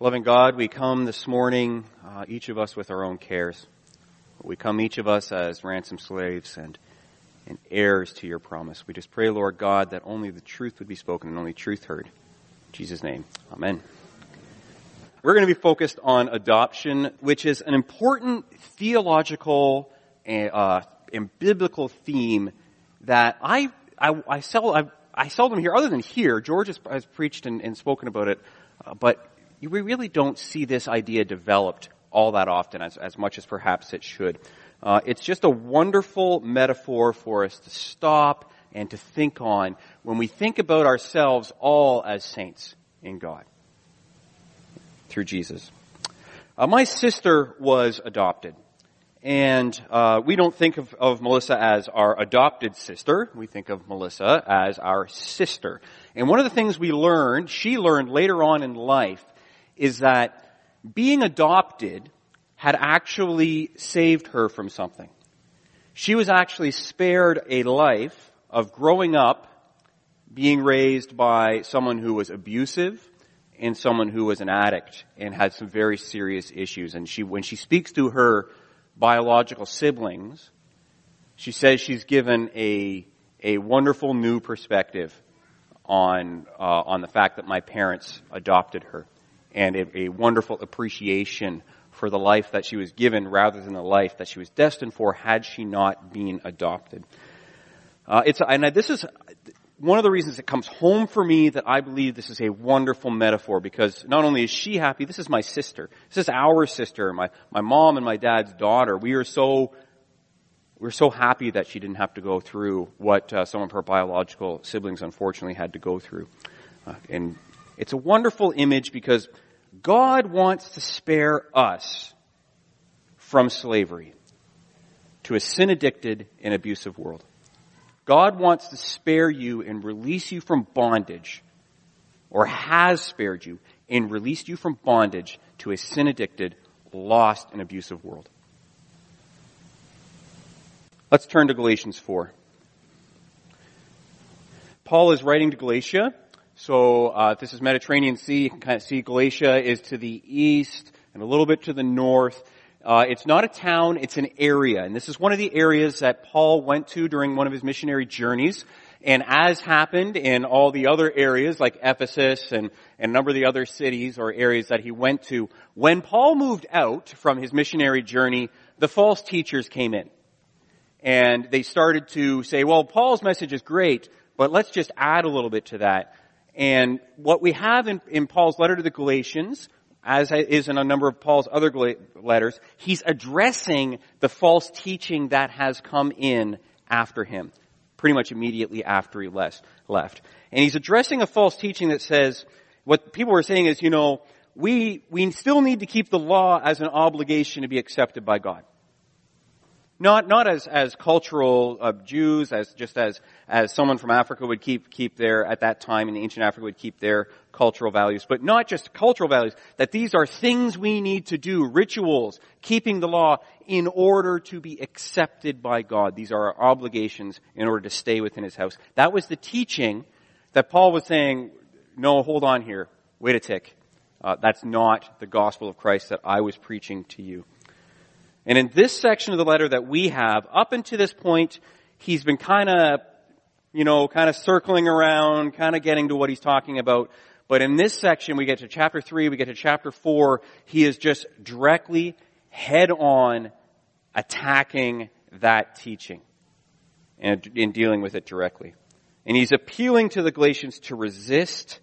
Loving God, we come this morning, uh, each of us with our own cares. We come each of us as ransom slaves and, and heirs to your promise. We just pray, Lord God, that only the truth would be spoken and only truth heard. In Jesus' name, Amen. We're going to be focused on adoption, which is an important theological uh, and biblical theme that I I, I, sell, I, I seldom hear, other than here. George has, has preached and, and, spoken about it, uh, but we really don't see this idea developed all that often, as, as much as perhaps it should. Uh, it's just a wonderful metaphor for us to stop and to think on when we think about ourselves all as saints in God through Jesus. Uh, my sister was adopted. And uh, we don't think of, of Melissa as our adopted sister. We think of Melissa as our sister. And one of the things we learned, she learned later on in life, is that being adopted had actually saved her from something. She was actually spared a life of growing up being raised by someone who was abusive and someone who was an addict and had some very serious issues. And she, when she speaks to her biological siblings, she says she's given a, a wonderful new perspective on, uh, on the fact that my parents adopted her and a, a wonderful appreciation for the life that she was given rather than the life that she was destined for had she not been adopted. Uh, it's, and this is one of the reasons it comes home for me that I believe this is a wonderful metaphor because not only is she happy, this is my sister. This is our sister, my, my mom and my dad's daughter. We are so, we're so happy that she didn't have to go through what uh, some of her biological siblings unfortunately had to go through. Uh, and it's a wonderful image because God wants to spare us from slavery to a sin addicted and abusive world. God wants to spare you and release you from bondage, or has spared you and released you from bondage to a sin addicted, lost, and abusive world. Let's turn to Galatians 4. Paul is writing to Galatia so uh, this is Mediterranean Sea. You can kind of see Galatia is to the east and a little bit to the north. Uh, it's not a town, it's an area. And this is one of the areas that Paul went to during one of his missionary journeys. And as happened in all the other areas like Ephesus and, and a number of the other cities or areas that he went to, when Paul moved out from his missionary journey, the false teachers came in. And they started to say, well, Paul's message is great, but let's just add a little bit to that. And what we have in, in Paul's letter to the Galatians, as is in a number of Paul's other letters, he's addressing the false teaching that has come in after him, pretty much immediately after he left. And he's addressing a false teaching that says, what people are saying is, you know, we, we still need to keep the law as an obligation to be accepted by God. Not, not as, as cultural uh, Jews, as just as, as someone from Africa would keep, keep their, at that time in ancient Africa would keep their cultural values, but not just cultural values, that these are things we need to do, rituals, keeping the law in order to be accepted by God. These are our obligations in order to stay within His house. That was the teaching that Paul was saying, no, hold on here, wait a tick. Uh, that's not the gospel of Christ that I was preaching to you. And in this section of the letter that we have, up until this point, he's been kind of, you know, kind of circling around, kind of getting to what he's talking about. But in this section, we get to chapter 3, we get to chapter 4, he is just directly, head on, attacking that teaching and in dealing with it directly. And he's appealing to the Galatians to resist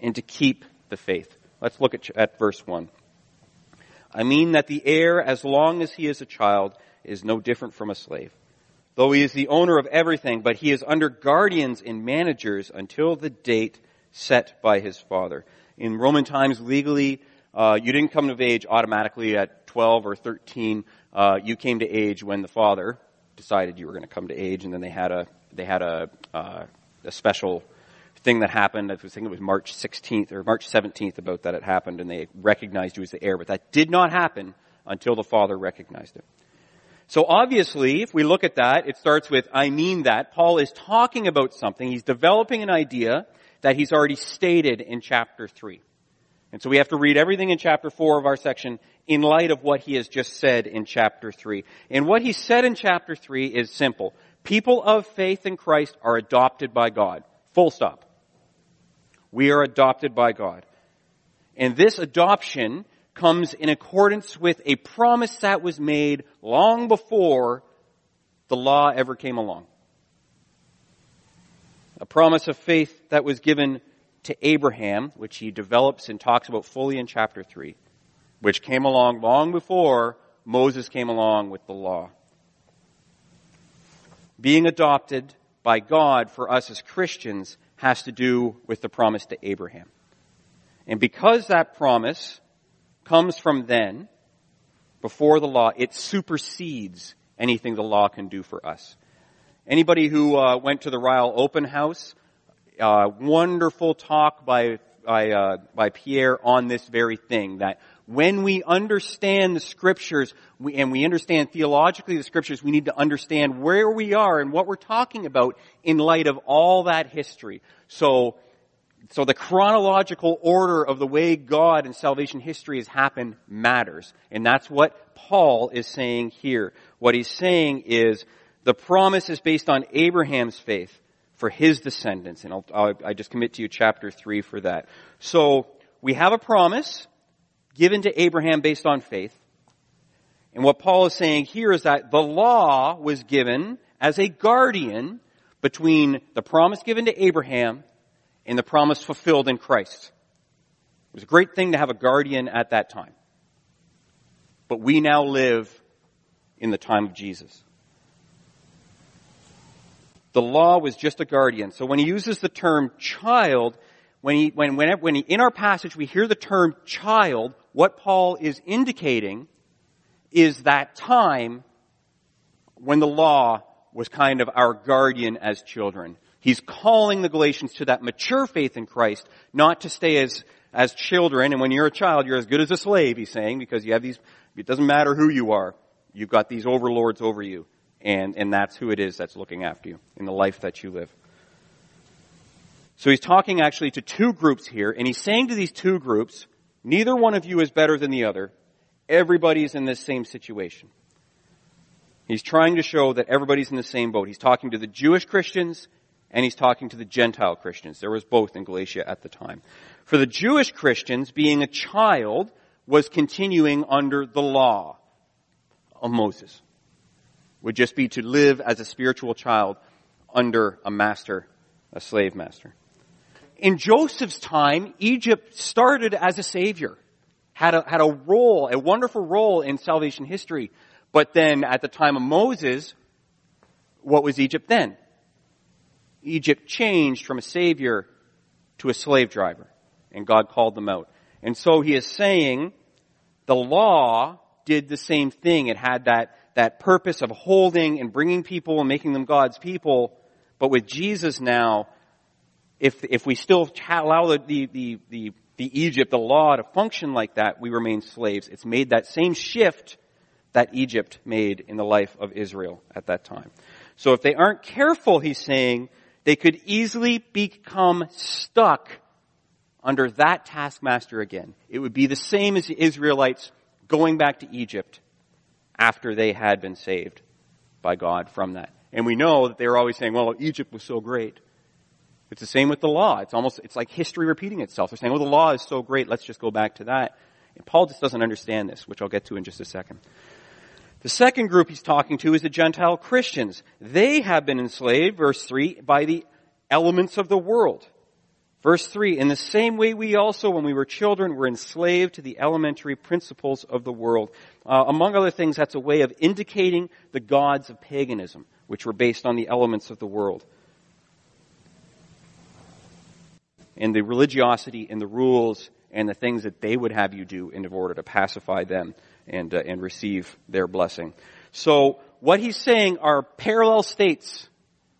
and to keep the faith. Let's look at, at verse 1. I mean that the heir, as long as he is a child, is no different from a slave. Though he is the owner of everything, but he is under guardians and managers until the date set by his father. In Roman times, legally, uh, you didn't come of age automatically at 12 or 13. Uh, you came to age when the father decided you were going to come to age, and then they had a they had a uh, a special thing that happened. I was thinking it was March 16th or March 17th about that it happened and they recognized you as the heir, but that did not happen until the father recognized it. So obviously, if we look at that, it starts with, I mean that. Paul is talking about something. He's developing an idea that he's already stated in chapter 3. And so we have to read everything in chapter 4 of our section in light of what he has just said in chapter 3. And what he said in chapter 3 is simple. People of faith in Christ are adopted by God. Full stop. We are adopted by God. And this adoption comes in accordance with a promise that was made long before the law ever came along. A promise of faith that was given to Abraham, which he develops and talks about fully in chapter 3, which came along long before Moses came along with the law. Being adopted by God for us as Christians has to do with the promise to Abraham. And because that promise comes from then, before the law, it supersedes anything the law can do for us. Anybody who uh, went to the Ryle Open House, uh, wonderful talk by by, uh, by Pierre on this very thing that when we understand the scriptures we, and we understand theologically the scriptures, we need to understand where we are and what we're talking about in light of all that history. So so the chronological order of the way God and salvation history has happened matters. And that's what Paul is saying here. What he's saying is the promise is based on Abraham's faith for his descendants. And I'll, I'll, i just commit to you chapter 3 for that. So we have a promise given to Abraham based on faith. And what Paul is saying here is that the law was given as a guardian between the promise given to Abraham and the promise fulfilled in Christ. It was a great thing to have a guardian at that time. But we now live in the time of Jesus. The law was just a guardian. So when he uses the term child, when he, when, when, when he, in our passage we hear the term child, what Paul is indicating is that time when the law was kind of our guardian as children. He's calling the Galatians to that mature faith in Christ, not to stay as, as children. And when you're a child, you're as good as a slave, he's saying, because you have these, it doesn't matter who you are. You've got these overlords over you. And, and that's who it is that's looking after you in the life that you live. So he's talking actually to two groups here, and he's saying to these two groups, neither one of you is better than the other. Everybody's in this same situation. He's trying to show that everybody's in the same boat. He's talking to the Jewish Christians and he's talking to the Gentile Christians. There was both in Galatia at the time. For the Jewish Christians, being a child was continuing under the law of Moses. Would just be to live as a spiritual child under a master, a slave master. In Joseph's time, Egypt started as a savior, had a, had a role, a wonderful role in salvation history. But then at the time of Moses, what was Egypt then? Egypt changed from a savior to a slave driver, and God called them out. And so he is saying the law did the same thing. It had that, that purpose of holding and bringing people and making them God's people. But with Jesus now, if, if we still allow the, the, the, the Egypt, the law to function like that, we remain slaves. It's made that same shift that Egypt made in the life of Israel at that time. So if they aren't careful, he's saying, they could easily become stuck under that taskmaster again. It would be the same as the Israelites going back to Egypt after they had been saved by God from that. And we know that they were always saying, well, Egypt was so great. It's the same with the law. It's almost, it's like history repeating itself. They're saying, well, the law is so great, let's just go back to that. And Paul just doesn't understand this, which I'll get to in just a second. The second group he's talking to is the Gentile Christians. They have been enslaved, verse 3, by the elements of the world. Verse 3, in the same way we also, when we were children, were enslaved to the elementary principles of the world. Uh, among other things, that's a way of indicating the gods of paganism, which were based on the elements of the world. And the religiosity and the rules and the things that they would have you do in order to pacify them and, uh, and receive their blessing. So what he's saying are parallel states.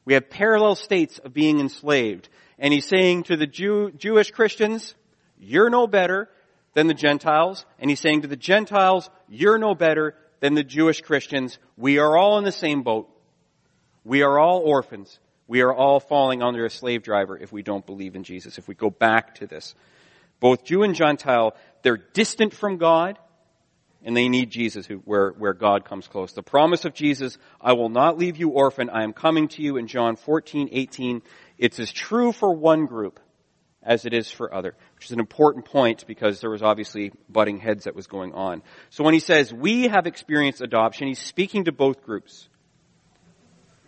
We have parallel states of being enslaved. And he's saying to the Jew, Jewish Christians, you're no better than the Gentiles. And he's saying to the Gentiles, you're no better than the Jewish Christians. We are all in the same boat. We are all orphans. We are all falling under a slave driver if we don't believe in Jesus, if we go back to this. Both Jew and Gentile, they're distant from God, and they need Jesus who, where, where God comes close. The promise of Jesus, I will not leave you orphan, I am coming to you in John 14, 18. It's as true for one group as it is for other, which is an important point because there was obviously butting heads that was going on. So when he says we have experienced adoption, he's speaking to both groups.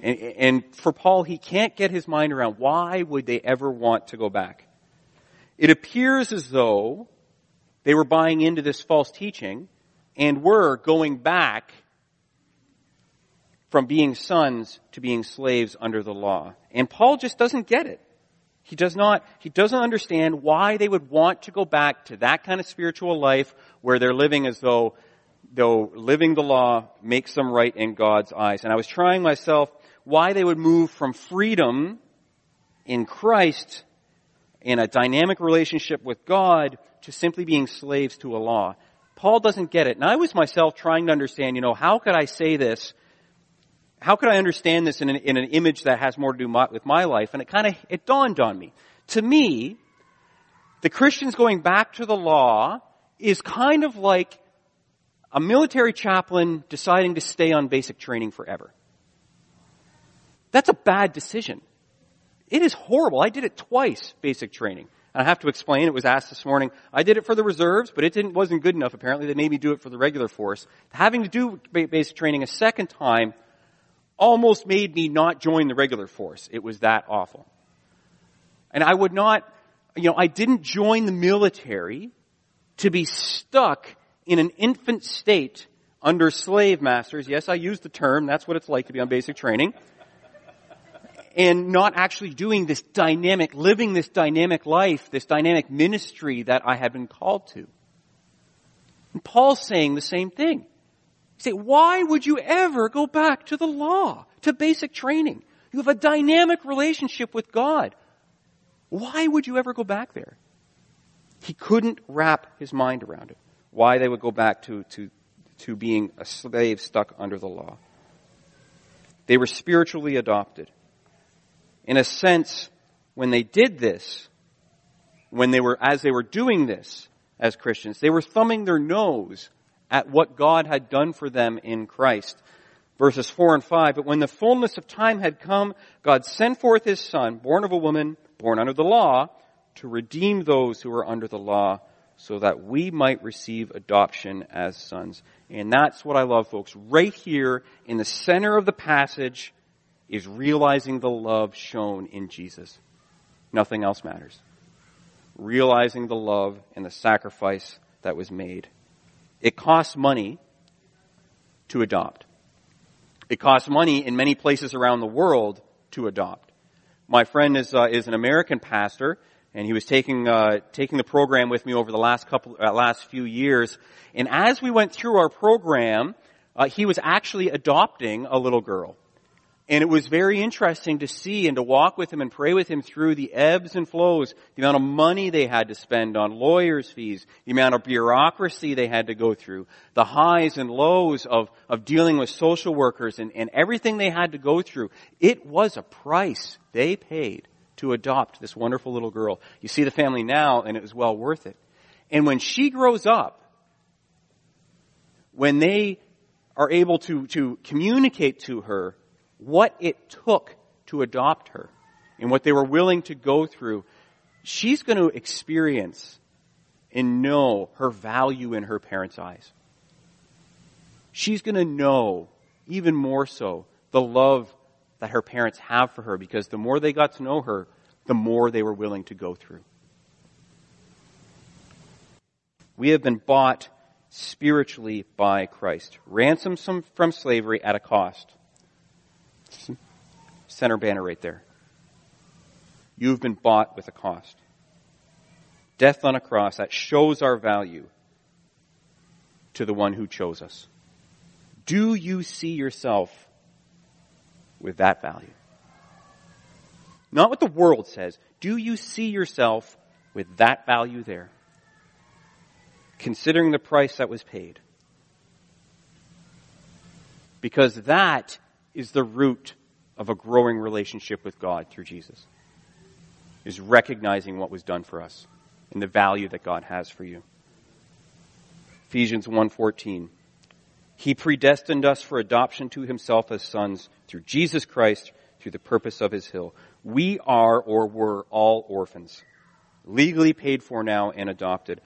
And, and for Paul, he can't get his mind around why would they ever want to go back. It appears as though they were buying into this false teaching and were going back from being sons to being slaves under the law. And Paul just doesn't get it. He does not, he doesn't understand why they would want to go back to that kind of spiritual life where they're living as though, though living the law makes them right in God's eyes. And I was trying myself why they would move from freedom in Christ in a dynamic relationship with God to simply being slaves to a law. Paul doesn't get it. And I was myself trying to understand, you know, how could I say this how could I understand this in an, in an image that has more to do my, with my life? And it kind of, it dawned on me. To me, the Christians going back to the law is kind of like a military chaplain deciding to stay on basic training forever. That's a bad decision. It is horrible. I did it twice, basic training. And I have to explain, it was asked this morning, I did it for the reserves, but it didn't, wasn't good enough apparently. They made me do it for the regular force. Having to do basic training a second time almost made me not join the regular force. It was that awful. And I would not, you know, I didn't join the military to be stuck in an infant state under slave masters. Yes, I use the term. That's what it's like to be on basic training. And not actually doing this dynamic, living this dynamic life, this dynamic ministry that I had been called to. And Paul's saying the same thing He say, why would you ever go back to the law, to basic training? You have a dynamic relationship with God. Why would you ever go back there? He couldn't wrap his mind around it. Why they would go back to, to, to being a slave stuck under the law. They were spiritually adopted. In a sense, when they did this, when they were, as they were doing this as Christians, they were thumbing their nose at what God had done for them in Christ. Verses 4 and 5, but when the fullness of time had come, God sent forth his son, born of a woman, born under the law, to redeem those who were under the law, so that we might receive adoption as sons. And that's what I love, folks. Right here in the center of the passage is realizing the love shown in Jesus. Nothing else matters. Realizing the love and the sacrifice that was made. It costs money to adopt. It costs money in many places around the world to adopt. My friend is uh, is an American pastor, and he was taking uh, taking the program with me over the last couple uh, last few years. And as we went through our program, uh, he was actually adopting a little girl. And it was very interesting to see and to walk with him and pray with him through the ebbs and flows, the amount of money they had to spend on lawyers' fees, the amount of bureaucracy they had to go through, the highs and lows of, of dealing with social workers and, and everything they had to go through. It was a price they paid to adopt this wonderful little girl. You see the family now and it was well worth it. And when she grows up, when they are able to, to communicate to her what it took to adopt her and what they were willing to go through, she's going to experience and know her value in her parents' eyes. She's going to know even more so the love that her parents have for her because the more they got to know her, the more they were willing to go through. We have been bought spiritually by Christ, ransomed from slavery at a cost. Center banner right there. You've been bought with a cost. Death on a cross, that shows our value to the one who chose us. Do you see yourself with that value? Not what the world says. Do you see yourself with that value there? Considering the price that was paid. Because that is the root of a growing relationship with God through Jesus. Is recognizing what was done for us and the value that God has for you. Ephesians 1:14 He predestined us for adoption to himself as sons through Jesus Christ through the purpose of his will. We are or were all orphans, legally paid for now and adopted.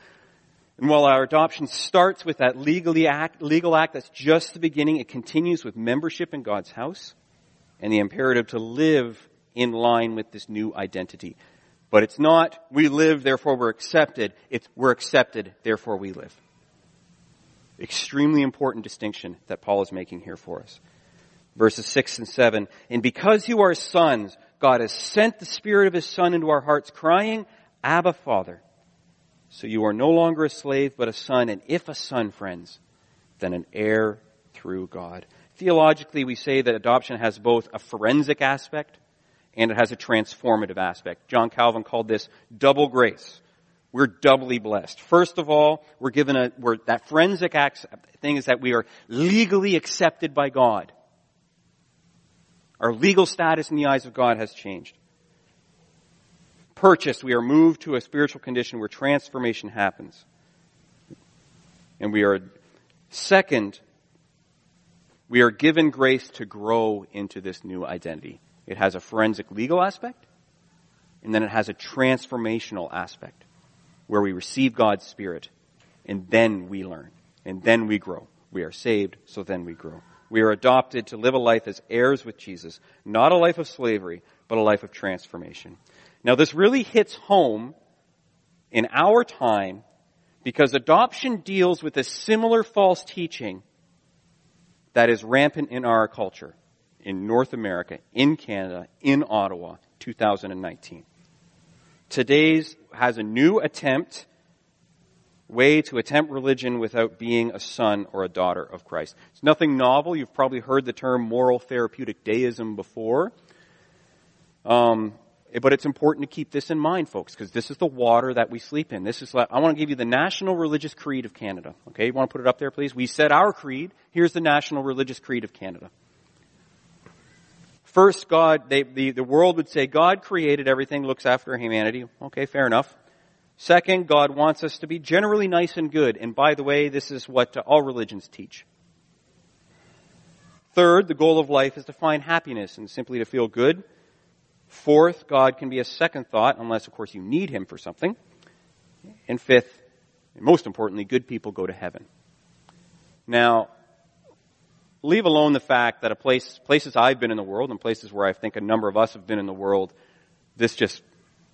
And while our adoption starts with that legally act, legal act, that's just the beginning, it continues with membership in God's house and the imperative to live in line with this new identity. But it's not, we live, therefore we're accepted. It's, we're accepted, therefore we live. Extremely important distinction that Paul is making here for us verses 6 and 7. And because you are sons, God has sent the Spirit of His Son into our hearts, crying, Abba, Father. So you are no longer a slave, but a son, and if a son, friends, then an heir through God. Theologically, we say that adoption has both a forensic aspect and it has a transformative aspect. John Calvin called this double grace. We're doubly blessed. First of all, we're given a, we're, that forensic thing is that we are legally accepted by God. Our legal status in the eyes of God has changed. Purchased, we are moved to a spiritual condition where transformation happens. And we are, second, we are given grace to grow into this new identity. It has a forensic legal aspect, and then it has a transformational aspect where we receive God's Spirit, and then we learn, and then we grow. We are saved, so then we grow. We are adopted to live a life as heirs with Jesus, not a life of slavery, but a life of transformation. Now this really hits home in our time because adoption deals with a similar false teaching that is rampant in our culture, in North America, in Canada, in Ottawa, 2019. Today's has a new attempt way to attempt religion without being a son or a daughter of Christ. It's nothing novel. You've probably heard the term moral therapeutic deism before. Um, but it's important to keep this in mind, folks, because this is the water that we sleep in. This is I want to give you the National Religious Creed of Canada. Okay, you want to put it up there, please? We said our creed. Here's the National Religious Creed of Canada. First, God, they, the, the world would say God created everything, looks after humanity. Okay, fair enough. Second, God wants us to be generally nice and good. And by the way, this is what uh, all religions teach. Third, the goal of life is to find happiness and simply to feel good. Fourth, God can be a second thought, unless, of course, you need Him for something. And fifth, and most importantly, good people go to heaven. Now, leave alone the fact that a place, places I've been in the world and places where I think a number of us have been in the world, this just,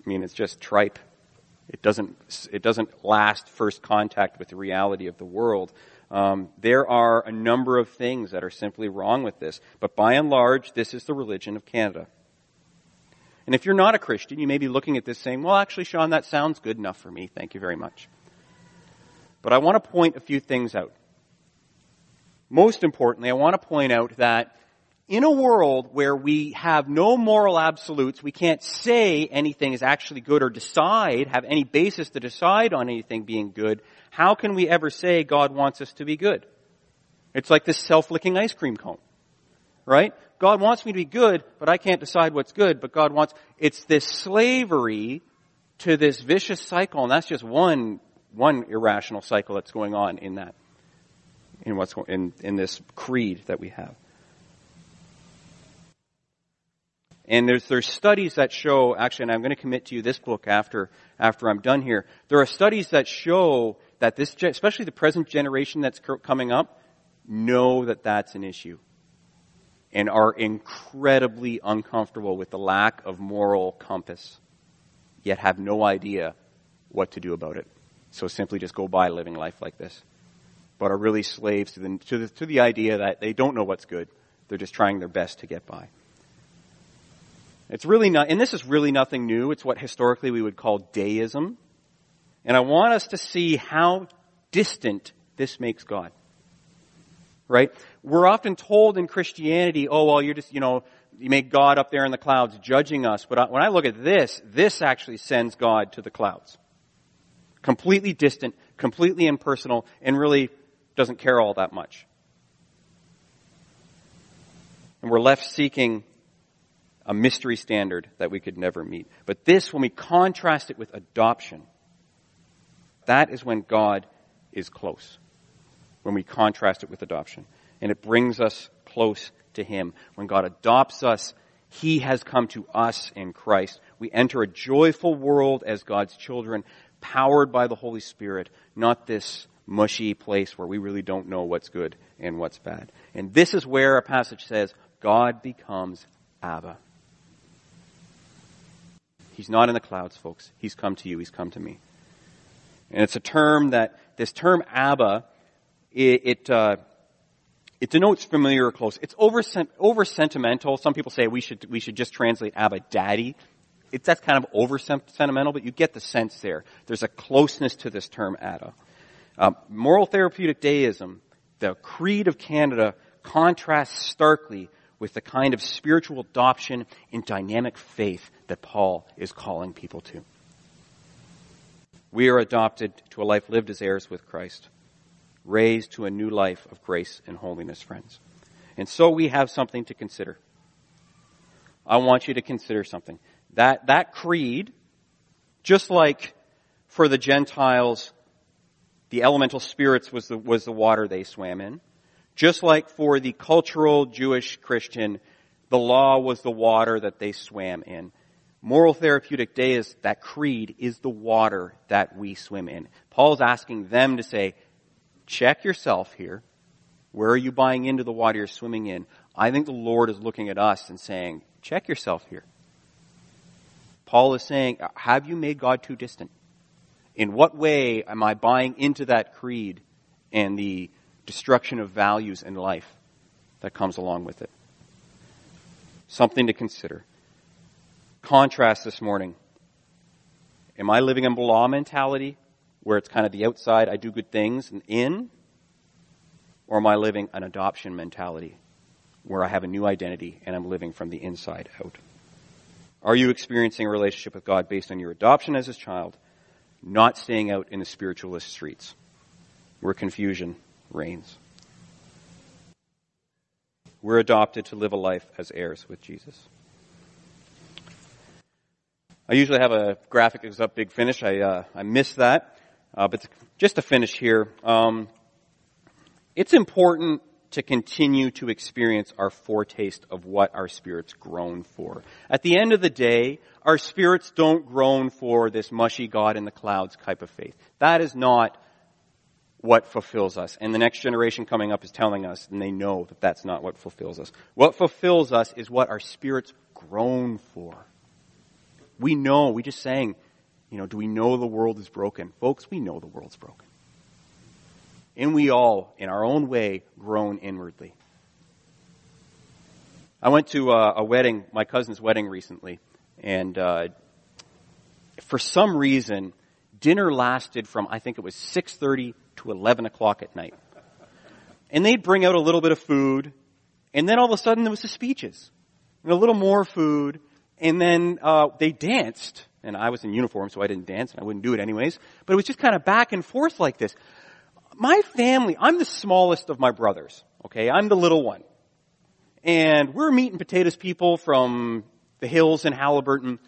I mean, it's just tripe. It doesn't, it doesn't last first contact with the reality of the world. Um, there are a number of things that are simply wrong with this, but by and large, this is the religion of Canada. And if you're not a Christian, you may be looking at this saying, well, actually, Sean, that sounds good enough for me. Thank you very much. But I want to point a few things out. Most importantly, I want to point out that in a world where we have no moral absolutes, we can't say anything is actually good or decide, have any basis to decide on anything being good, how can we ever say God wants us to be good? It's like this self-licking ice cream cone. Right? God wants me to be good, but I can't decide what's good, but God wants, it's this slavery to this vicious cycle, and that's just one, one irrational cycle that's going on in that, in what's in, in this creed that we have. And there's, there's studies that show, actually, and I'm going to commit to you this book after, after I'm done here. There are studies that show that this, especially the present generation that's coming up, know that that's an issue. And are incredibly uncomfortable with the lack of moral compass, yet have no idea what to do about it. So simply just go by living life like this. But are really slaves to the, to the, to the idea that they don't know what's good. They're just trying their best to get by. It's really not, and this is really nothing new. It's what historically we would call deism. And I want us to see how distant this makes God. Right? We're often told in Christianity, oh, well, you're just, you know, you make God up there in the clouds judging us. But when I look at this, this actually sends God to the clouds. Completely distant, completely impersonal, and really doesn't care all that much. And we're left seeking a mystery standard that we could never meet. But this, when we contrast it with adoption, That is when God is close. When we contrast it with adoption. And it brings us close to Him. When God adopts us, He has come to us in Christ. We enter a joyful world as God's children, powered by the Holy Spirit, not this mushy place where we really don't know what's good and what's bad. And this is where a passage says, God becomes Abba. He's not in the clouds, folks. He's come to you. He's come to me. And it's a term that, this term Abba, it, it, uh, it denotes familiar or close. It's over, over sentimental. Some people say we should, we should just translate Abba daddy. It's, that's kind of over sentimental, but you get the sense there. There's a closeness to this term Abba. Uh, moral therapeutic deism, the creed of Canada, contrasts starkly with the kind of spiritual adoption and dynamic faith that Paul is calling people to. We are adopted to a life lived as heirs with Christ, raised to a new life of grace and holiness, friends. And so we have something to consider. I want you to consider something. That, that creed, just like for the Gentiles, the elemental spirits was the, was the water they swam in. Just like for the cultural Jewish Christian, the law was the water that they swam in. Moral therapeutic deism, that creed is the water that we swim in. Paul's asking them to say, check yourself here. Where are you buying into the water you're swimming in? I think the Lord is looking at us and saying, check yourself here. Paul is saying, have you made God too distant? In what way am I buying into that creed and the destruction of values and life that comes along with it? Something to consider. Contrast this morning. Am I living in law mentality where it's kind of the outside, I do good things and in? Or am I living an adoption mentality where I have a new identity and I'm living from the inside out? Are you experiencing a relationship with God based on your adoption as his child not staying out in the spiritualist streets where confusion reigns. We're adopted to live a life as heirs with Jesus. I usually have a graphic that's up big finish. I, uh, I missed that. Uh, but just to finish here, um, it's important to continue to experience our foretaste of what our spirits groan for. At the end of the day, our spirits don't groan for this mushy God in the clouds type of faith. That is not what fulfills us. And the next generation coming up is telling us, and they know that that's not what fulfills us. What fulfills us is what our spirits groan for. We know, we just sang, you know, do we know the world is broken? Folks, we know the world's broken. And we all, in our own way, groan inwardly. I went to a, a wedding, my cousin's wedding recently, and uh, for some reason, dinner lasted from I think it was 6:30 to 11 o'clock at night. And they'd bring out a little bit of food, and then all of a sudden there was the speeches, and a little more food, and then uh, they danced. And I was in uniform, so I didn't dance, and I wouldn't do it anyways. But it was just kind of back and forth like this my family, I'm the smallest of my brothers. Okay, I'm the little one. And we're meat and potatoes people from the hills in Haliburton.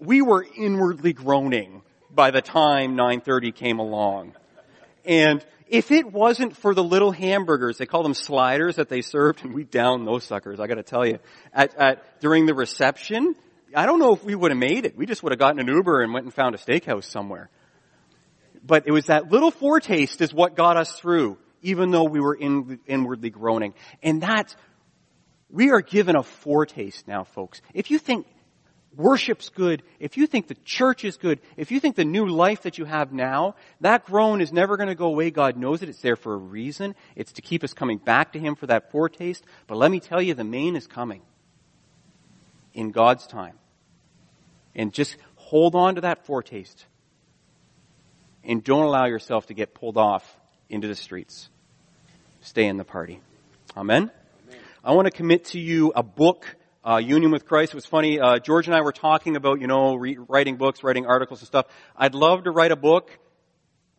We were inwardly groaning by the time 930 came along. And if it wasn't for the little hamburgers, they call them sliders that they served, and we downed those suckers, I gotta tell you. At, at, during the reception, I don't know if we would have made it. We just would have gotten an Uber and went and found a steakhouse somewhere. But it was that little foretaste is what got us through, even though we were in, inwardly groaning. And that's, we are given a foretaste now, folks. If you think worship's good, if you think the church is good, if you think the new life that you have now, that groan is never going to go away. God knows it. It's there for a reason. It's to keep us coming back to Him for that foretaste. But let me tell you, the main is coming in God's time. And just hold on to that foretaste and don't allow yourself to get pulled off into the streets. Stay in the party. Amen? Amen. I want to commit to you a book, uh, Union with Christ. It was funny, uh, George and I were talking about, you know, re- writing books, writing articles and stuff. I'd love to write a book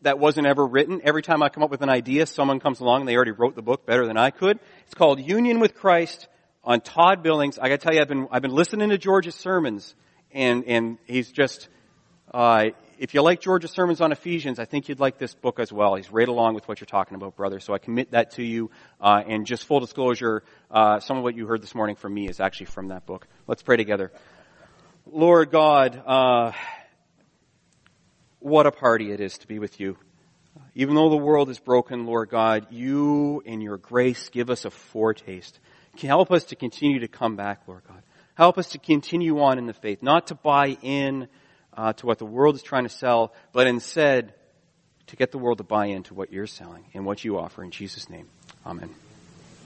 that wasn't ever written. Every time I come up with an idea, someone comes along and they already wrote the book better than I could. It's called Union with Christ on Todd Billings. I gotta tell you, I've been, I've been listening to George's sermons and, and he's just, uh, if you like George's sermons on Ephesians, I think you'd like this book as well. He's right along with what you're talking about, brother. So I commit that to you. Uh, and just full disclosure, uh, some of what you heard this morning from me is actually from that book. Let's pray together. Lord God, uh, what a party it is to be with you. Even though the world is broken, Lord God, you in your grace give us a foretaste. Help us to continue to come back, Lord God. Help us to continue on in the faith, not to buy in uh, to what the world is trying to sell, but instead to get the world to buy into what you're selling and what you offer. In Jesus' name, amen.